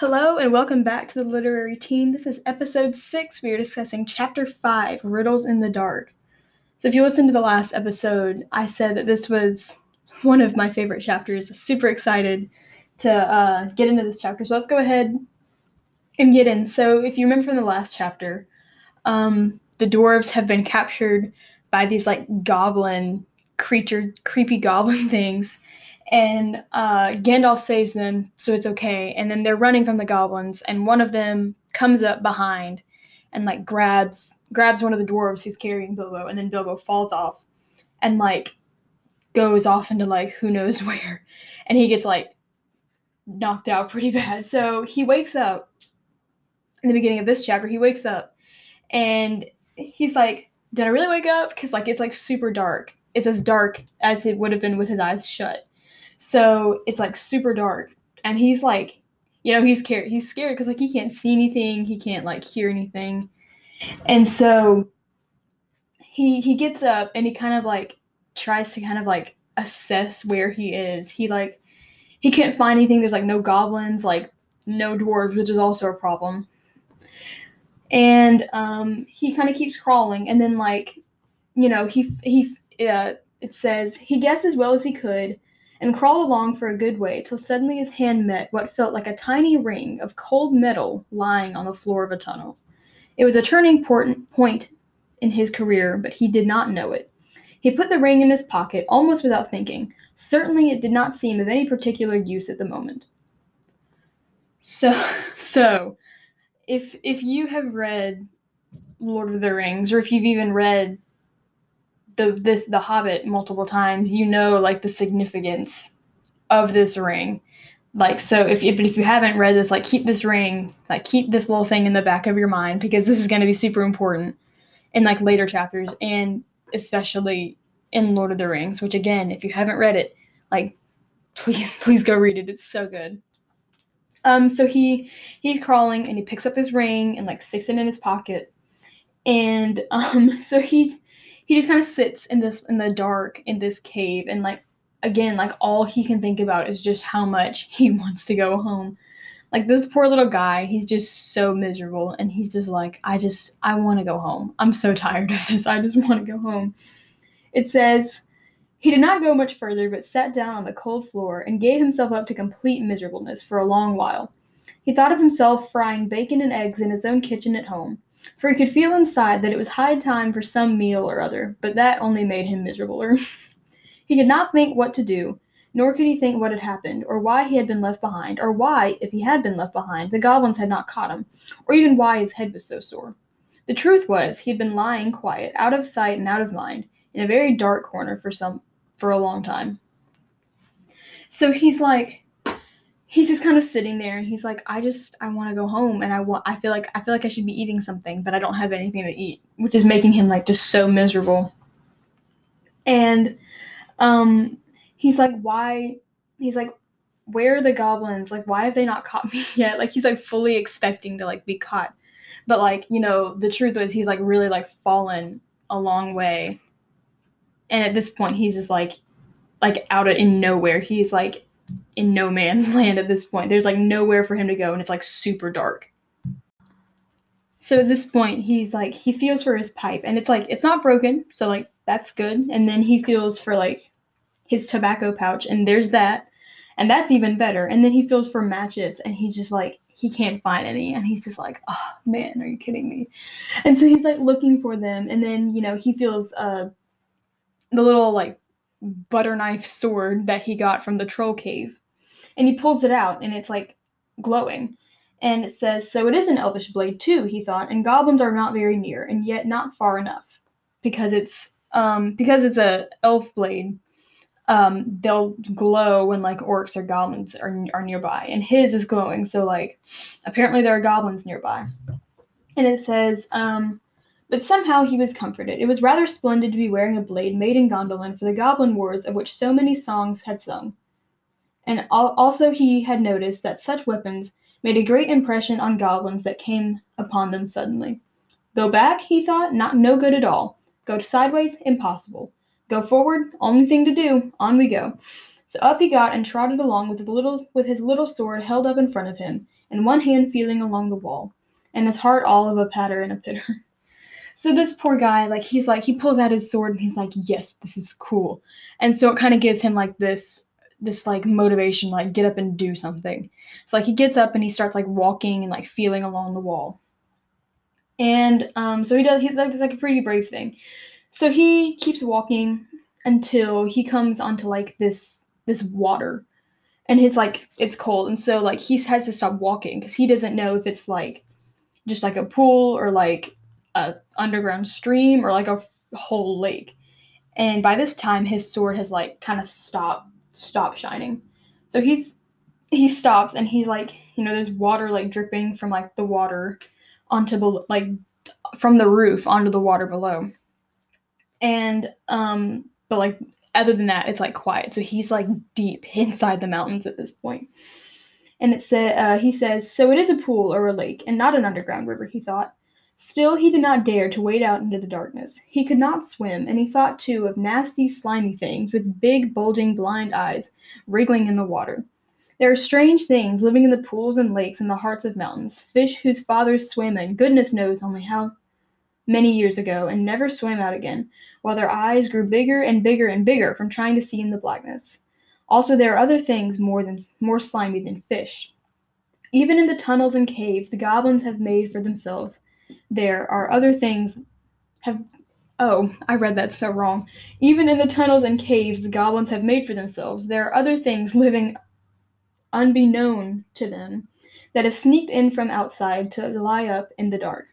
Hello and welcome back to the Literary Teen. This is episode six. We are discussing chapter five, Riddles in the Dark. So, if you listened to the last episode, I said that this was one of my favorite chapters. Super excited to uh, get into this chapter. So, let's go ahead and get in. So, if you remember from the last chapter, um, the dwarves have been captured by these like goblin creature, creepy goblin things and uh, Gandalf saves them, so it's okay. And then they're running from the goblins, and one of them comes up behind and like grabs grabs one of the dwarves who's carrying Bilbo, and then Bilbo falls off and like goes off into like who knows where, and he gets like knocked out pretty bad. So he wakes up in the beginning of this chapter. He wakes up and he's like, "Did I really wake up?" Because like it's like super dark. It's as dark as it would have been with his eyes shut so it's like super dark. And he's like, you know, he's scared. He's scared because like he can't see anything, he can't like hear anything. And so he he gets up and he kind of like tries to kind of like assess where he is. He like he can't find anything. There's like no goblins, like no dwarves, which is also a problem. And um, he kind of keeps crawling, and then like, you know, he he uh, it says he guessed as well as he could and crawled along for a good way till suddenly his hand met what felt like a tiny ring of cold metal lying on the floor of a tunnel. It was a turning point in his career, but he did not know it. He put the ring in his pocket almost without thinking. Certainly it did not seem of any particular use at the moment. So so if if you have read Lord of the Rings or if you've even read the this the Hobbit multiple times, you know like the significance of this ring. Like so, if you, but if you haven't read this, like keep this ring, like keep this little thing in the back of your mind because this is going to be super important in like later chapters and especially in Lord of the Rings. Which again, if you haven't read it, like please please go read it. It's so good. Um, so he he's crawling and he picks up his ring and like sticks it in his pocket, and um, so he's he just kind of sits in this in the dark in this cave and like again like all he can think about is just how much he wants to go home. Like this poor little guy he's just so miserable and he's just like i just i want to go home. I'm so tired of this. I just want to go home. It says he did not go much further but sat down on the cold floor and gave himself up to complete miserableness for a long while. He thought of himself frying bacon and eggs in his own kitchen at home for he could feel inside that it was high time for some meal or other, but that only made him miserabler. he could not think what to do, nor could he think what had happened, or why he had been left behind, or why, if he had been left behind, the goblins had not caught him, or even why his head was so sore. The truth was, he had been lying quiet, out of sight and out of mind, in a very dark corner for some for a long time. So he's like, he's just kind of sitting there and he's like i just i want to go home and i want i feel like i feel like i should be eating something but i don't have anything to eat which is making him like just so miserable. And um he's like why he's like where are the goblins? Like why have they not caught me yet? Like he's like fully expecting to like be caught. But like you know the truth is he's like really like fallen a long way. And at this point he's just like like out of in nowhere. He's like in no man's land at this point. There's like nowhere for him to go, and it's like super dark. So at this point, he's like, he feels for his pipe, and it's like, it's not broken, so like, that's good. And then he feels for like his tobacco pouch, and there's that, and that's even better. And then he feels for matches, and he just like, he can't find any, and he's just like, oh man, are you kidding me? And so he's like looking for them, and then, you know, he feels uh, the little like butter knife sword that he got from the troll cave. And he pulls it out and it's like glowing. And it says, So it is an elvish blade too, he thought, and goblins are not very near, and yet not far enough. Because it's um because it's a elf blade, um, they'll glow when like orcs or goblins are, are nearby. And his is glowing, so like apparently there are goblins nearby. And it says, um, but somehow he was comforted. It was rather splendid to be wearing a blade made in Gondolin for the goblin wars of which so many songs had sung. And also he had noticed that such weapons made a great impression on goblins that came upon them suddenly. Go back, he thought, not no good at all. Go sideways, impossible. Go forward, only thing to do. On we go. So up he got and trotted along with, little, with his little sword held up in front of him, and one hand feeling along the wall, and his heart all of a patter and a pitter. So this poor guy, like he's like he pulls out his sword and he's like, "Yes, this is cool," and so it kind of gives him like this this like motivation, like get up and do something. So like he gets up and he starts like walking and like feeling along the wall, and um, so he does. He's like it's like a pretty brave thing. So he keeps walking until he comes onto like this this water, and it's like it's cold, and so like he has to stop walking because he doesn't know if it's like just like a pool or like a underground stream or like a whole lake. And by this time, his sword has like kind of stopped stopped shining. So he's he stops and he's like, you know, there's water like dripping from like the water onto below, like from the roof onto the water below. And um, but like other than that, it's like quiet. So he's like deep inside the mountains at this point. And it said, uh, he says, so it is a pool or a lake, and not an underground river. He thought. Still, he did not dare to wade out into the darkness. He could not swim, and he thought too of nasty, slimy things with big, bulging, blind eyes wriggling in the water. There are strange things living in the pools and lakes in the hearts of mountains, fish whose fathers swam in, goodness knows only how many years ago, and never swam out again, while their eyes grew bigger and bigger and bigger from trying to see in the blackness. Also, there are other things more than more slimy than fish. Even in the tunnels and caves the goblins have made for themselves there are other things have Oh, I read that so wrong. Even in the tunnels and caves the goblins have made for themselves, there are other things living unbeknown to them that have sneaked in from outside to lie up in the dark.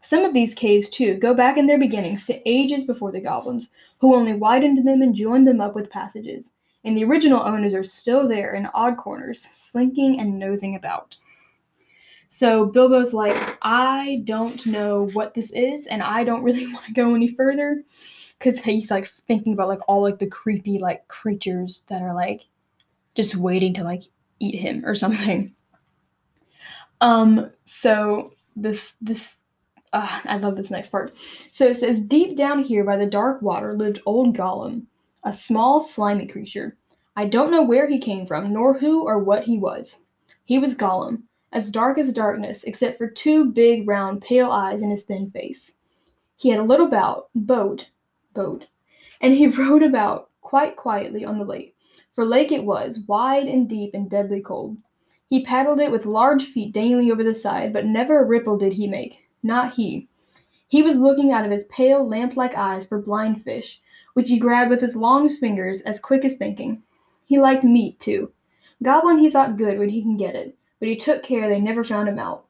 Some of these caves, too, go back in their beginnings to ages before the goblins, who only widened them and joined them up with passages, and the original owners are still there in odd corners, slinking and nosing about. So Bilbo's like, I don't know what this is, and I don't really want to go any further. Cause he's like thinking about like all like the creepy like creatures that are like just waiting to like eat him or something. Um, so this this uh, I love this next part. So it says, Deep down here by the dark water lived old Gollum, a small, slimy creature. I don't know where he came from, nor who or what he was. He was Gollum, as dark as darkness, except for two big, round, pale eyes in his thin face. He had a little bout, boat, boat, and he rowed about quite quietly on the lake, for lake it was, wide and deep and deadly cold. He paddled it with large feet dangling over the side, but never a ripple did he make, not he. He was looking out of his pale, lamp like eyes for blind fish, which he grabbed with his long fingers as quick as thinking. He liked meat, too. Goblin he thought good when he can get it, but he took care they never found him out.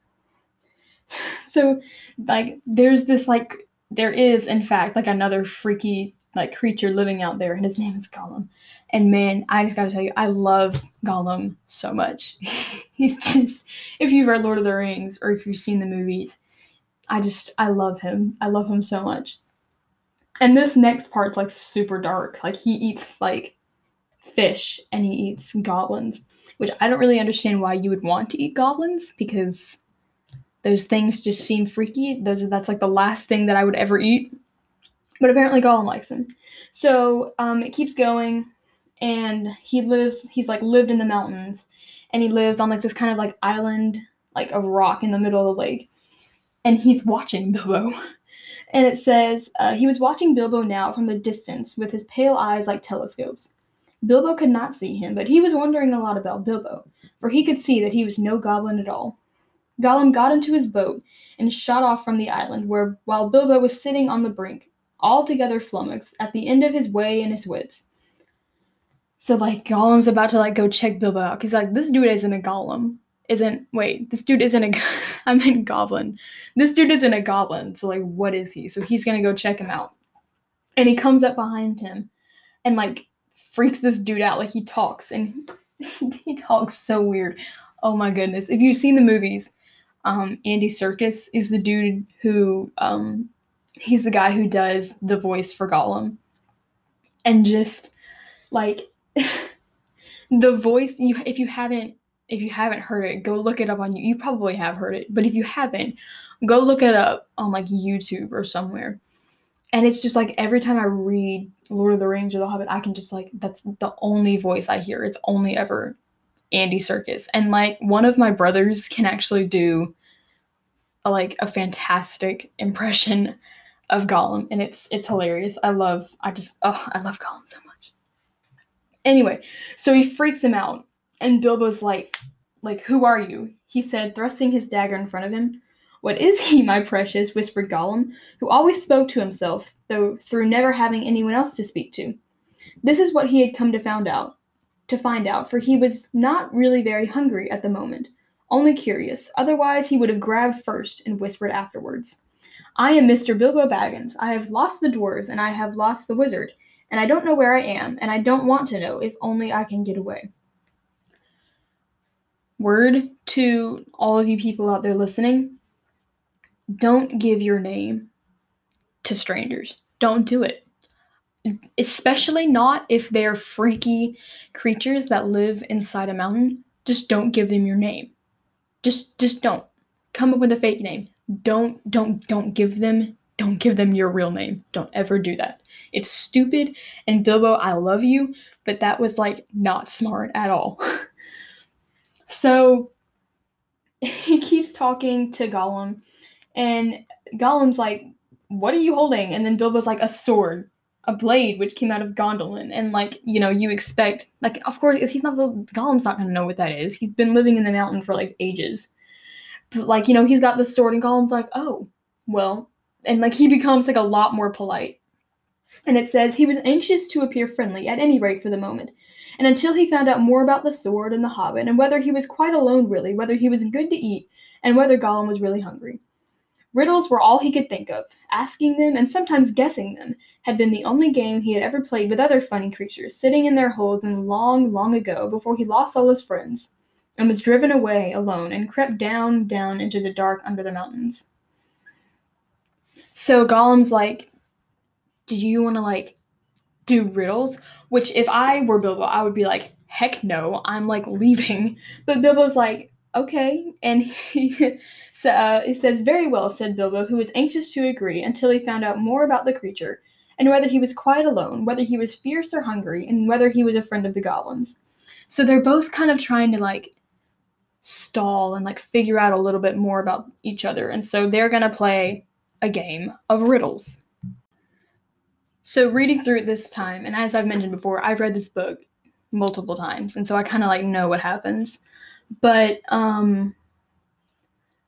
so, like, there's this, like, there is, in fact, like another freaky, like, creature living out there, and his name is Gollum. And man, I just gotta tell you, I love Gollum so much. He's just, if you've read Lord of the Rings or if you've seen the movies, I just, I love him. I love him so much. And this next part's like super dark. Like, he eats, like, fish and he eats goblins which I don't really understand why you would want to eat goblins because those things just seem freaky. Those are that's like the last thing that I would ever eat. But apparently Gollum likes them. So um, it keeps going, and he lives. He's like lived in the mountains, and he lives on like this kind of like island, like a rock in the middle of the lake, and he's watching Bilbo. And it says uh, he was watching Bilbo now from the distance with his pale eyes like telescopes. Bilbo could not see him, but he was wondering a lot about Bilbo, for he could see that he was no goblin at all. Gollum got into his boat and shot off from the island, where while Bilbo was sitting on the brink, altogether flummoxed, at the end of his way and his wits. So like Gollum's about to like go check Bilbo out because like this dude isn't a Gollum. Isn't wait, this dude isn't a I meant goblin. This dude isn't a goblin. So like what is he? So he's gonna go check him out. And he comes up behind him and like freaks this dude out. Like he talks and he talks so weird. Oh my goodness. If you've seen the movies, um, Andy Serkis is the dude who um, he's the guy who does the voice for Gollum. And just like the voice you if you haven't if you haven't heard it, go look it up on you. You probably have heard it, but if you haven't, go look it up on like YouTube or somewhere and it's just like every time I read Lord of the Rings or The Hobbit, I can just like that's the only voice I hear. It's only ever Andy Serkis, and like one of my brothers can actually do a, like a fantastic impression of Gollum, and it's it's hilarious. I love I just oh I love Gollum so much. Anyway, so he freaks him out, and Bilbo's like, like who are you? He said, thrusting his dagger in front of him. What is he, my precious? whispered Gollum, who always spoke to himself, though through never having anyone else to speak to. This is what he had come to found out to find out, for he was not really very hungry at the moment, only curious. Otherwise he would have grabbed first and whispered afterwards. I am Mr. Bilbo Baggins. I have lost the dwarves, and I have lost the wizard, and I don't know where I am, and I don't want to know if only I can get away. Word to all of you people out there listening don't give your name to strangers. Don't do it. Especially not if they're freaky creatures that live inside a mountain. Just don't give them your name. Just just don't. Come up with a fake name. Don't don't don't give them don't give them your real name. Don't ever do that. It's stupid and Bilbo, I love you, but that was like not smart at all. so he keeps talking to Gollum and Gollum's like, What are you holding? And then Bilbo's like, A sword, a blade, which came out of Gondolin. And like, you know, you expect, like, of course, he's not, the Gollum's not gonna know what that is. He's been living in the mountain for like ages. But like, you know, he's got the sword, and Gollum's like, Oh, well. And like, he becomes like a lot more polite. And it says, He was anxious to appear friendly, at any rate for the moment. And until he found out more about the sword and the hobbit, and whether he was quite alone really, whether he was good to eat, and whether Gollum was really hungry. Riddles were all he could think of. Asking them, and sometimes guessing them, had been the only game he had ever played with other funny creatures sitting in their holes in long, long ago before he lost all his friends and was driven away alone and crept down, down into the dark under the mountains. So Gollum's like, Did you want to like do riddles? Which if I were Bilbo, I would be like, heck no, I'm like leaving. But Bilbo's like, Okay, and he, so, uh, he says, Very well, said Bilbo, who was anxious to agree until he found out more about the creature, and whether he was quite alone, whether he was fierce or hungry, and whether he was a friend of the goblins. So they're both kind of trying to like stall and like figure out a little bit more about each other, and so they're gonna play a game of riddles. So reading through it this time, and as I've mentioned before, I've read this book multiple times, and so I kind of like know what happens. But um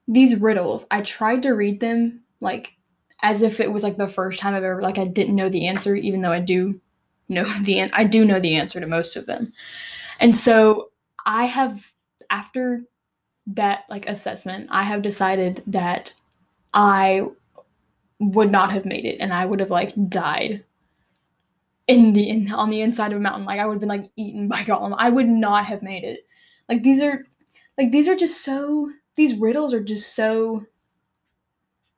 these riddles, I tried to read them like as if it was like the first time I've ever like I didn't know the answer, even though I do know the an- I do know the answer to most of them. And so I have after that like assessment, I have decided that I would not have made it and I would have like died in the in, on the inside of a mountain. Like I would have been like eaten by Gollum. I would not have made it. Like these are like these are just so these riddles are just so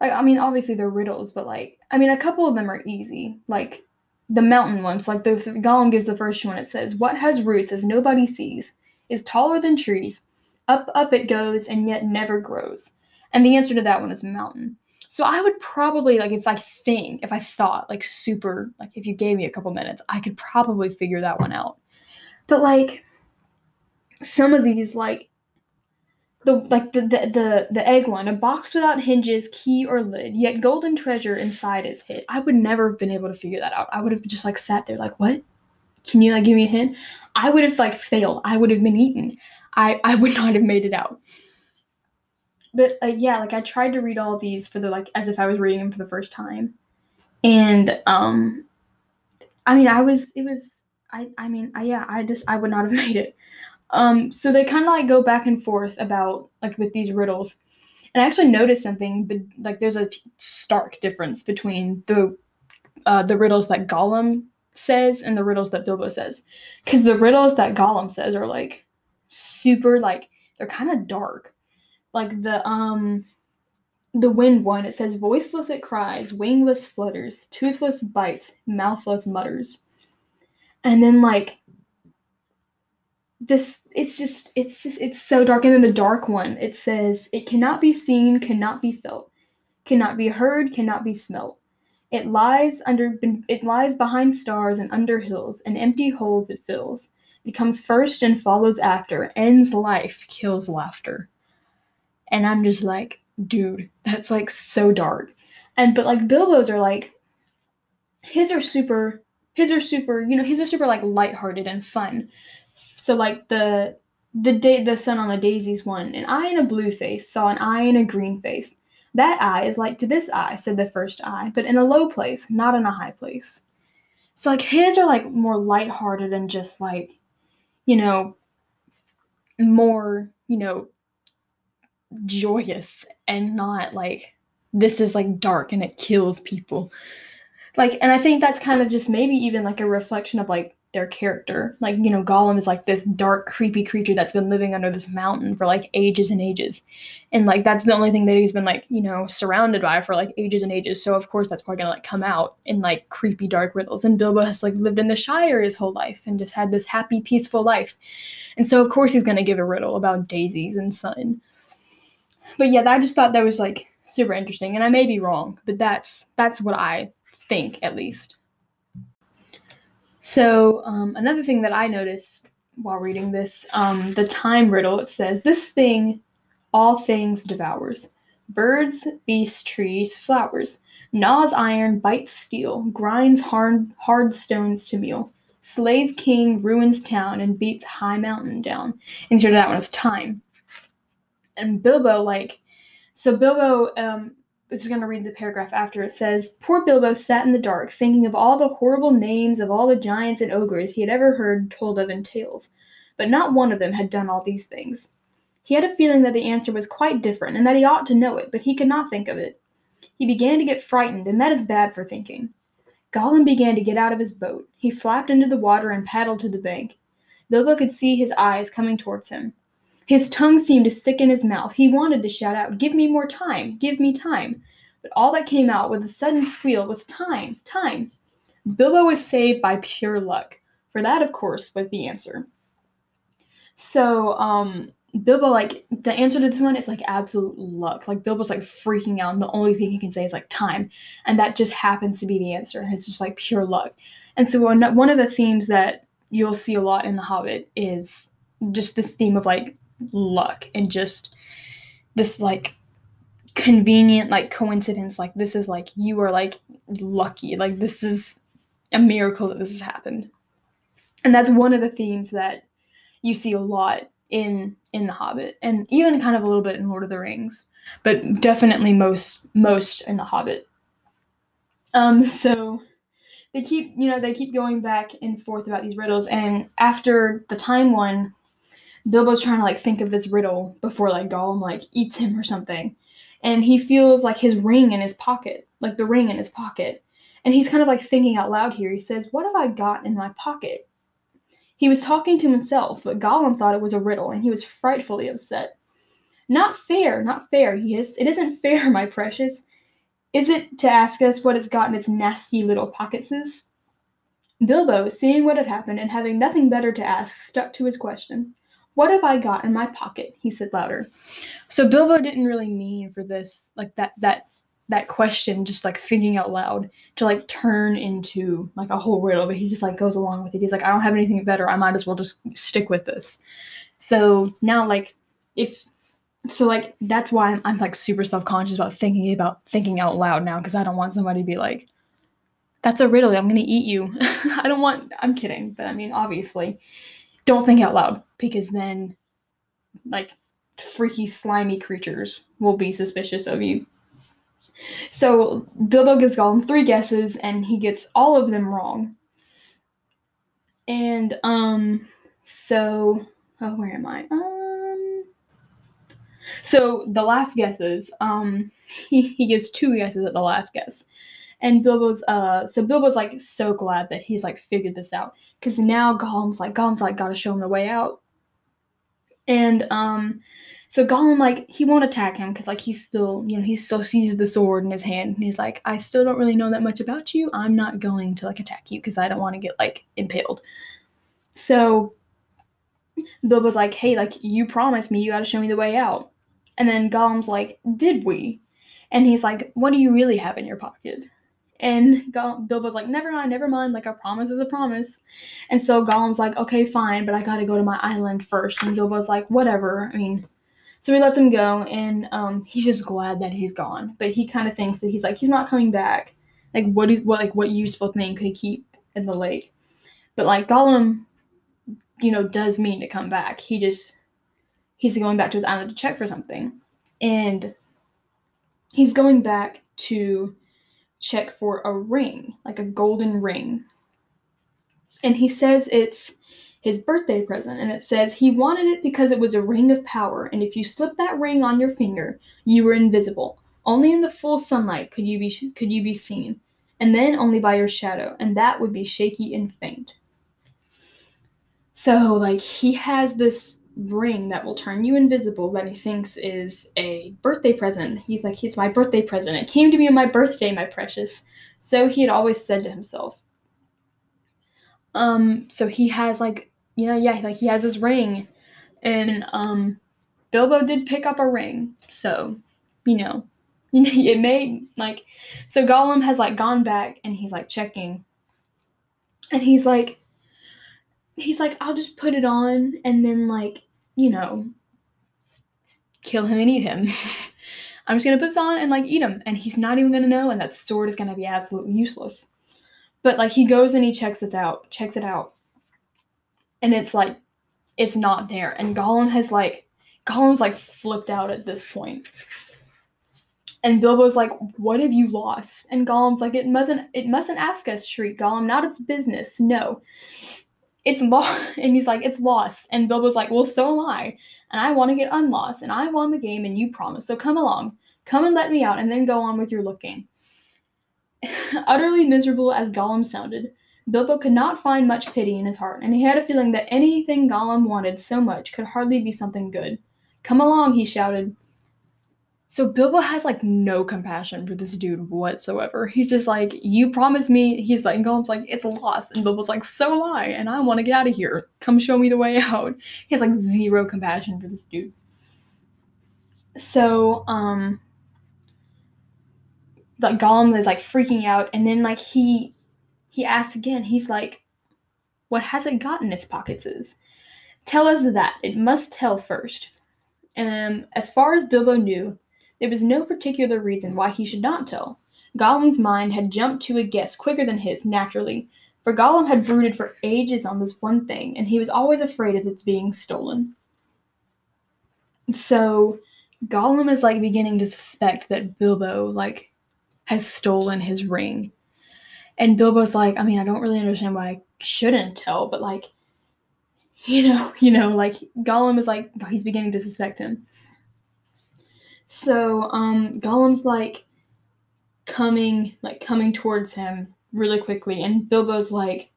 like I mean obviously they're riddles, but like I mean a couple of them are easy. Like the mountain ones, like the Gollum gives the first one. It says, "What has roots as nobody sees, is taller than trees, up up it goes, and yet never grows." And the answer to that one is mountain. So I would probably like if I think, if I thought like super, like if you gave me a couple minutes, I could probably figure that one out. But like some of these like the like the, the the the egg one, a box without hinges, key or lid, yet golden treasure inside is hid. I would never have been able to figure that out. I would have just like sat there like, what? Can you like give me a hint? I would have like failed. I would have been eaten. I I would not have made it out. But uh, yeah, like I tried to read all these for the like as if I was reading them for the first time, and um, I mean I was it was I I mean I yeah I just I would not have made it. Um, so they kind of like go back and forth about like with these riddles. And I actually noticed something, but like there's a stark difference between the uh, the riddles that Gollum says and the riddles that Bilbo says, because the riddles that Gollum says are like super like they're kind of dark. Like the um the wind one, it says voiceless it cries, wingless flutters, toothless bites, mouthless mutters. And then like this it's just it's just it's so dark and then the dark one it says it cannot be seen cannot be felt cannot be heard cannot be smelt it lies under it lies behind stars and under hills and empty holes it fills It comes first and follows after, ends life, kills laughter. And I'm just like, dude, that's like so dark. And but like Bilbo's are like his are super his are super, you know, his are super like lighthearted and fun. So like the the day the sun on the daisies one, an eye in a blue face saw an eye in a green face. That eye is like to this eye, said the first eye, but in a low place, not in a high place. So like his are like more lighthearted and just like, you know, more, you know, joyous and not like this is like dark and it kills people. Like and I think that's kind of just maybe even like a reflection of like their character. Like, you know, Gollum is like this dark, creepy creature that's been living under this mountain for like ages and ages. And like that's the only thing that he's been like, you know, surrounded by for like ages and ages. So of course that's probably gonna like come out in like creepy dark riddles. And Bilbo has like lived in the Shire his whole life and just had this happy, peaceful life. And so of course he's gonna give a riddle about daisies and sun. But yeah, I just thought that was like super interesting. And I may be wrong, but that's that's what I think at least. So, um, another thing that I noticed while reading this, um, the time riddle, it says, This thing all things devours birds, beasts, trees, flowers, gnaws iron, bites steel, grinds hard, hard stones to meal, slays king, ruins town, and beats high mountain down. And so that one is time. And Bilbo, like, so Bilbo, um, just going to read the paragraph after it says poor bilbo sat in the dark thinking of all the horrible names of all the giants and ogres he had ever heard told of in tales. But not one of them had done all these things. He had a feeling that the answer was quite different and that he ought to know it but he could not think of it. He began to get frightened and that is bad for thinking. Gollum began to get out of his boat. He flapped into the water and paddled to the bank. Bilbo could see his eyes coming towards him his tongue seemed to stick in his mouth. He wanted to shout out, Give me more time, give me time. But all that came out with a sudden squeal was time, time. Bilbo was saved by pure luck, for that, of course, was the answer. So, um, Bilbo, like, the answer to this one is like absolute luck. Like, Bilbo's like freaking out, and the only thing he can say is like time. And that just happens to be the answer. And it's just like pure luck. And so, one of the themes that you'll see a lot in The Hobbit is just this theme of like luck and just this like convenient like coincidence like this is like you are like lucky like this is a miracle that this has happened. And that's one of the themes that you see a lot in in the hobbit and even kind of a little bit in lord of the rings but definitely most most in the hobbit. Um so they keep you know they keep going back and forth about these riddles and after the time one Bilbo's trying to like think of this riddle before like Gollum like eats him or something. And he feels like his ring in his pocket, like the ring in his pocket. And he's kind of like thinking out loud here. He says, What have I got in my pocket? He was talking to himself, but Gollum thought it was a riddle and he was frightfully upset. Not fair, not fair, he hissed. It isn't fair, my precious. Is it to ask us what it's got in its nasty little pocketses? Bilbo, seeing what had happened and having nothing better to ask, stuck to his question. What have I got in my pocket? He said louder. So Bilbo didn't really mean for this, like that that that question, just like thinking out loud, to like turn into like a whole riddle, but he just like goes along with it. He's like, I don't have anything better. I might as well just stick with this. So now, like, if so, like that's why I'm, I'm like super self conscious about thinking about thinking out loud now because I don't want somebody to be like, "That's a riddle. I'm gonna eat you." I don't want. I'm kidding, but I mean, obviously, don't think out loud because then like freaky slimy creatures will be suspicious of you. So Bilbo gives Gollum three guesses and he gets all of them wrong. And um so oh where am I? Um so the last guesses, um he, he gives two guesses at the last guess. And Bilbo's uh so Bilbo's like so glad that he's like figured this out. Cause now Gollum's like Gollum's like gotta show him the way out. And um so Gollum like he won't attack him because like he's still, you know, he still sees the sword in his hand and he's like, I still don't really know that much about you. I'm not going to like attack you because I don't want to get like impaled. So Bilbo's like, hey, like you promised me you gotta show me the way out. And then Gollum's like, did we? And he's like, what do you really have in your pocket? And Bilbo's like, never mind, never mind. Like, a promise is a promise. And so Gollum's like, okay, fine, but I gotta go to my island first. And Bilbo's like, whatever. I mean, so he lets him go, and um, he's just glad that he's gone. But he kind of thinks that he's like, he's not coming back. Like, what is what like what useful thing could he keep in the lake? But like Gollum, you know, does mean to come back. He just he's going back to his island to check for something, and he's going back to check for a ring, like a golden ring. And he says it's his birthday present, and it says he wanted it because it was a ring of power, and if you slipped that ring on your finger, you were invisible. Only in the full sunlight could you be could you be seen, and then only by your shadow, and that would be shaky and faint. So, like, he has this ring that will turn you invisible that he thinks is a birthday present. He's like, it's my birthday present. It came to me on my birthday, my precious. So he had always said to himself. Um, so he has like, you know, yeah, like he has his ring. And um Bilbo did pick up a ring. So, you know, it may like so Gollum has like gone back and he's like checking. And he's like he's like, I'll just put it on and then like you know, kill him and eat him. I'm just gonna put this on and like eat him, and he's not even gonna know, and that sword is gonna be absolutely useless. But like he goes and he checks this out, checks it out, and it's like it's not there. And Gollum has like Gollum's like flipped out at this point. And Bilbo's like, "What have you lost?" And Gollum's like, "It mustn't. It mustn't ask us." Shriek Gollum. Not its business. No it's lost. And he's like, it's lost. And Bilbo's like, well, so am I. And I want to get unlost. And I won the game and you promised. So come along. Come and let me out and then go on with your looking. Utterly miserable as Gollum sounded, Bilbo could not find much pity in his heart, and he had a feeling that anything Gollum wanted so much could hardly be something good. Come along, he shouted. So Bilbo has like no compassion for this dude whatsoever. He's just like, you promised me. He's like, and Gollum's like, it's lost. And Bilbo's like, so am I, and I want to get out of here. Come show me the way out. He has like zero compassion for this dude. So, um, like Gollum is like freaking out, and then like he he asks again. He's like, what has it got in its pockets? Is tell us that. It must tell first. And um, as far as Bilbo knew, there was no particular reason why he should not tell. Gollum's mind had jumped to a guess quicker than his, naturally, for Gollum had brooded for ages on this one thing, and he was always afraid of its being stolen. So Gollum is like beginning to suspect that Bilbo like has stolen his ring. And Bilbo's like, I mean, I don't really understand why I shouldn't tell, but like you know, you know, like Gollum is like he's beginning to suspect him. So um, Gollum's like coming, like coming towards him really quickly, and Bilbo's like,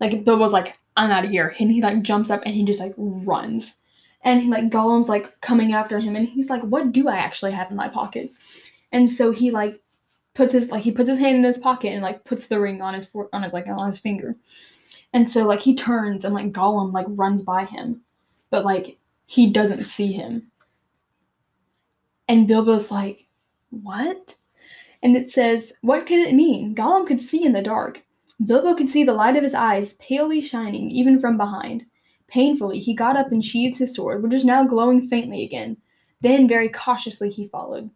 like Bilbo's like, I'm out of here, and he like jumps up and he just like runs, and he, like Gollum's like coming after him, and he's like, what do I actually have in my pocket? And so he like puts his like he puts his hand in his pocket and like puts the ring on his for- on it like on his finger. And so like he turns and like Gollum like runs by him, but like he doesn't see him. And Bilbo's like, What? And it says, What could it mean? Gollum could see in the dark. Bilbo could see the light of his eyes palely shining, even from behind. Painfully, he got up and sheathed his sword, which was now glowing faintly again. Then, very cautiously, he followed.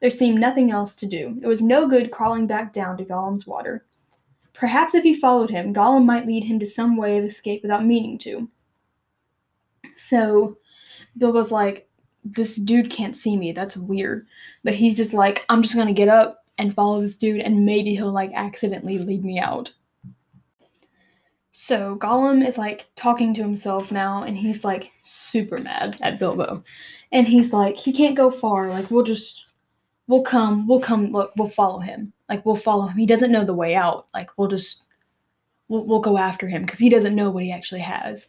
There seemed nothing else to do. It was no good crawling back down to Gollum's water. Perhaps if he followed him, Gollum might lead him to some way of escape without meaning to. So, Bilbo's like, this dude can't see me. That's weird. But he's just like, I'm just gonna get up and follow this dude, and maybe he'll like accidentally lead me out. So Gollum is like talking to himself now, and he's like super mad at Bilbo. And he's like, he can't go far. Like, we'll just, we'll come, we'll come, look, we'll follow him. Like, we'll follow him. He doesn't know the way out. Like, we'll just, we'll, we'll go after him because he doesn't know what he actually has.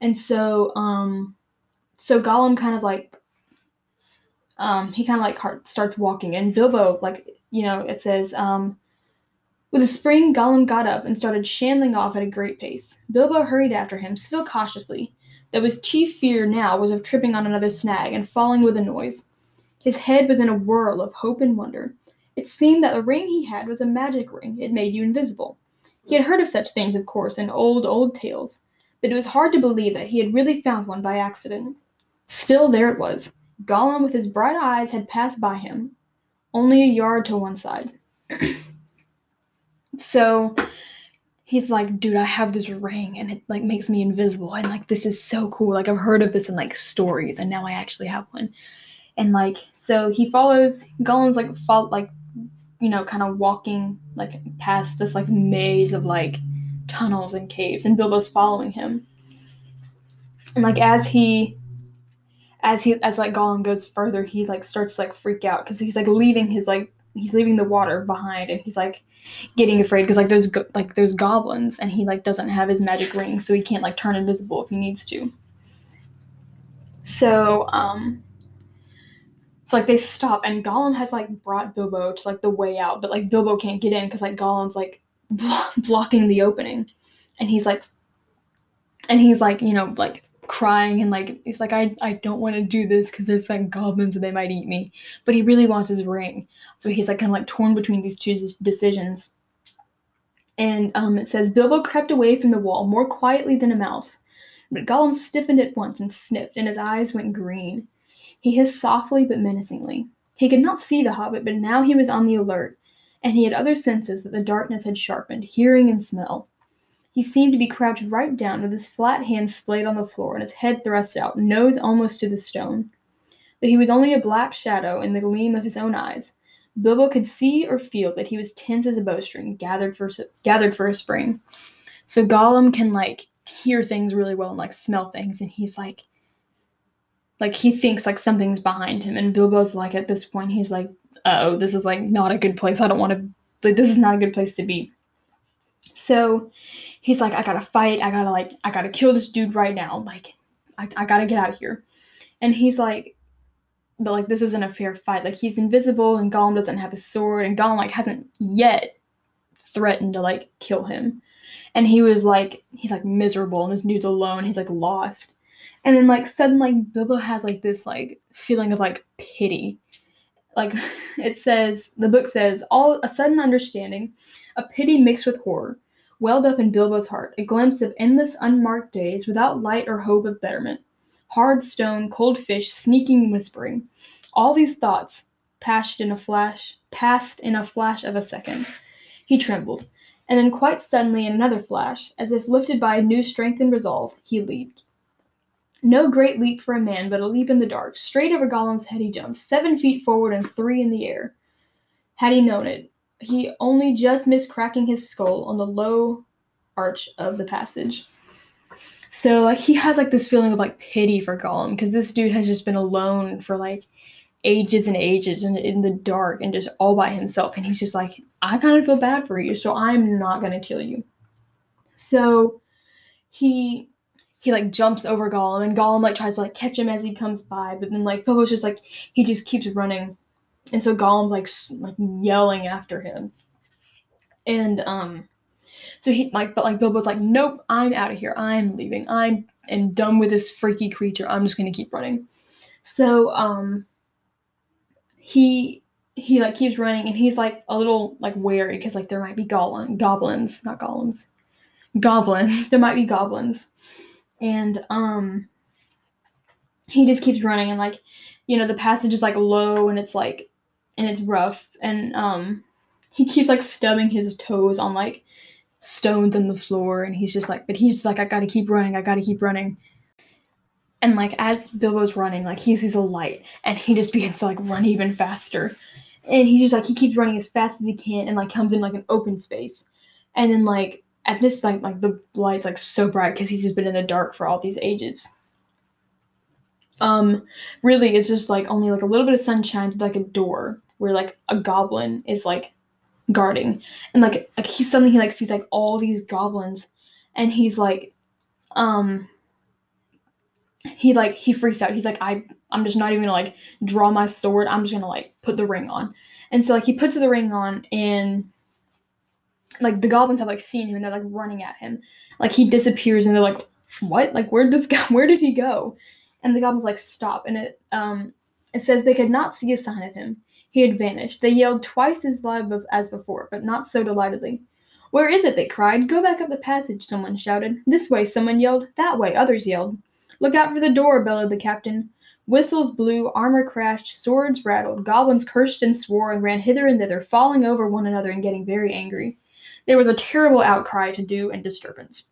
And so, um, so Gollum kind of like um, he kind of like starts walking, and Bilbo, like you know, it says, um, with a spring, Gollum got up and started shambling off at a great pace. Bilbo hurried after him, still cautiously, though his chief fear now was of tripping on another snag and falling with a noise. His head was in a whirl of hope and wonder. It seemed that the ring he had was a magic ring. It made you invisible. He had heard of such things, of course, in old, old tales, but it was hard to believe that he had really found one by accident. Still, there it was. Gollum, with his bright eyes, had passed by him, only a yard to one side. so he's like, dude, I have this ring and it like makes me invisible. And like, this is so cool. Like, I've heard of this in like stories and now I actually have one. And like, so he follows, Gollum's like, like, you know, kind of walking like past this like maze of like tunnels and caves, and Bilbo's following him. And like as he as he as like Gollum goes further, he like starts to, like freak out because he's like leaving his like he's leaving the water behind, and he's like getting afraid because like there's go- like there's goblins, and he like doesn't have his magic ring, so he can't like turn invisible if he needs to. So um so like they stop and Gollum has like brought Bilbo to like the way out, but like Bilbo can't get in because like Gollum's like blocking the opening, and he's like, and he's like you know like crying and like he's like I I don't want to do this because there's like goblins and they might eat me, but he really wants his ring, so he's like kind of like torn between these two decisions. And um, it says Bilbo crept away from the wall more quietly than a mouse, but Gollum stiffened at once and sniffed, and his eyes went green. He hissed softly but menacingly. He could not see the hobbit, but now he was on the alert, and he had other senses that the darkness had sharpened hearing and smell. He seemed to be crouched right down, with his flat hands splayed on the floor and his head thrust out, nose almost to the stone. But he was only a black shadow in the gleam of his own eyes. Bilbo could see or feel that he was tense as a bowstring gathered for gathered for a spring. So Gollum can like hear things really well and like smell things, and he's like, like he thinks like something's behind him and bilbo's like at this point he's like oh this is like not a good place i don't want to like this is not a good place to be so he's like i gotta fight. I gotta like i gotta kill this dude right now. Like i, I gotta get out of here. And he's like but like this isn't a fair fight. Like he's invisible and gollum doesn't have a sword and gollum like hasn't yet threatened to like kill him. And he was like he's like miserable and this dude's alone. He's like lost. And then like suddenly like, Bilbo has like this like feeling of like pity. Like it says the book says all a sudden understanding, a pity mixed with horror, welled up in Bilbo's heart, a glimpse of endless unmarked days without light or hope of betterment. Hard stone, cold fish, sneaking and whispering. All these thoughts passed in a flash passed in a flash of a second. He trembled, and then quite suddenly in another flash, as if lifted by a new strength and resolve, he leaped. No great leap for a man, but a leap in the dark. Straight over Gollum's head he jumped, seven feet forward and three in the air. Had he known it, he only just missed cracking his skull on the low arch of the passage. So like he has like this feeling of like pity for Gollum because this dude has just been alone for like ages and ages and in the dark and just all by himself and he's just like I kind of feel bad for you so I'm not going to kill you. So he he like jumps over Gollum and Gollum like tries to like catch him as he comes by, but then like Bilbo's just like he just keeps running, and so Gollum's like like yelling after him, and um, so he like but like Bilbo's like nope I'm out of here. I'm leaving. I'm and done with this freaky creature. I'm just gonna keep running, so um, he he like keeps running and he's like a little like wary because like there might be goblin goblins not Gollums goblins. There might be goblins. And um he just keeps running and like you know the passage is like low and it's like and it's rough and um he keeps like stubbing his toes on like stones in the floor and he's just like but he's just like I gotta keep running, I gotta keep running. And like as Bilbo's running, like he sees a light and he just begins to like run even faster. And he's just like he keeps running as fast as he can and like comes in like an open space. And then like at this like like the light's like so bright because he's just been in the dark for all these ages um really it's just like only like a little bit of sunshine like a door where like a goblin is like guarding and like like he suddenly he like sees like all these goblins and he's like um he like he freaks out he's like i i'm just not even gonna like draw my sword i'm just gonna like put the ring on and so like he puts the ring on and like the goblins have like seen him and they're like running at him. Like he disappears and they're like, what? Like where did this guy where did he go? And the goblins like stop and it um it says they could not see a sign of him. He had vanished. They yelled twice as loud as before, but not so delightedly. Where is it? they cried. Go back up the passage, someone shouted. This way, someone yelled. That way, others yelled. Look out for the door, bellowed the captain. Whistles blew, armor crashed, swords rattled, goblins cursed and swore and ran hither and thither, falling over one another and getting very angry. There was a terrible outcry to do and disturbance.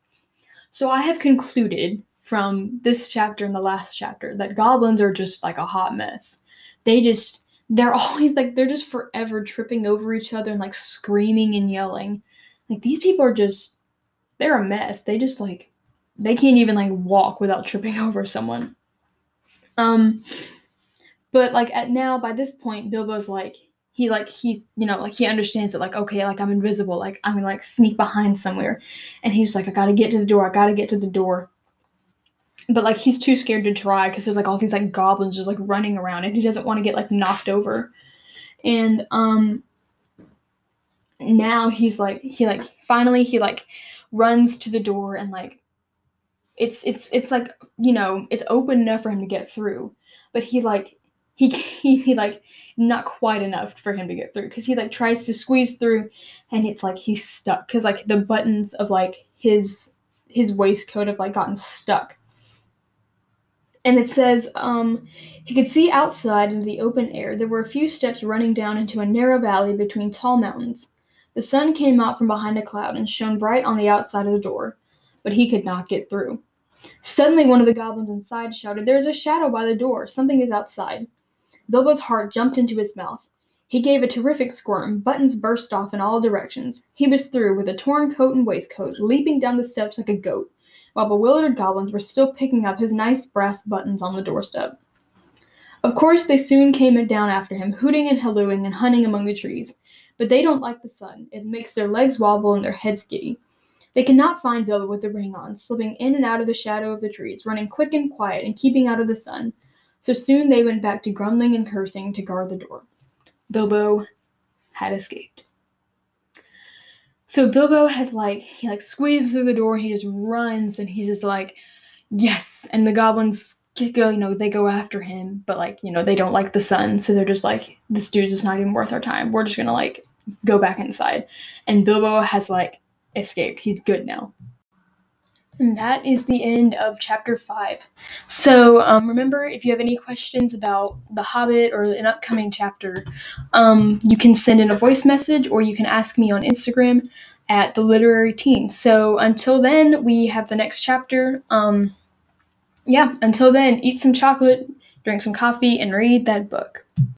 So I have concluded from this chapter and the last chapter that goblins are just like a hot mess. They just they're always like they're just forever tripping over each other and like screaming and yelling. Like these people are just they're a mess. They just like they can't even like walk without tripping over someone. Um, but like at now by this point, Bilbo's like he like he's you know like he understands it like okay like I'm invisible like I'm gonna like sneak behind somewhere, and he's like I gotta get to the door I gotta get to the door. But like he's too scared to try because there's like all these like goblins just like running around and he doesn't want to get like knocked over, and um. Now he's like he like finally he like runs to the door and like it's it's it's like you know it's open enough for him to get through but he like he he, he like not quite enough for him to get through because he like tries to squeeze through and it's like he's stuck because like the buttons of like his his waistcoat have like gotten stuck and it says um he could see outside into the open air there were a few steps running down into a narrow valley between tall mountains the sun came out from behind a cloud and shone bright on the outside of the door but he could not get through. Suddenly, one of the goblins inside shouted, There is a shadow by the door. Something is outside. Bilbo's heart jumped into his mouth. He gave a terrific squirm. Buttons burst off in all directions. He was through, with a torn coat and waistcoat, leaping down the steps like a goat, while bewildered goblins were still picking up his nice brass buttons on the doorstep. Of course, they soon came down after him, hooting and hallooing and hunting among the trees. But they don't like the sun. It makes their legs wobble and their heads giddy. They could not find Bilbo with the ring on, slipping in and out of the shadow of the trees, running quick and quiet, and keeping out of the sun. So soon they went back to grumbling and cursing to guard the door. Bilbo had escaped. So Bilbo has like he like squeezes through the door, he just runs and he's just like, yes. And the goblins go, you know, they go after him, but like, you know, they don't like the sun, so they're just like, this dude's just not even worth our time. We're just gonna like go back inside. And Bilbo has like escaped. He's good now. And that is the end of chapter 5. So um, remember, if you have any questions about The Hobbit or an upcoming chapter, um, you can send in a voice message or you can ask me on Instagram at The Literary Teen. So until then, we have the next chapter. Um, yeah, until then, eat some chocolate, drink some coffee, and read that book.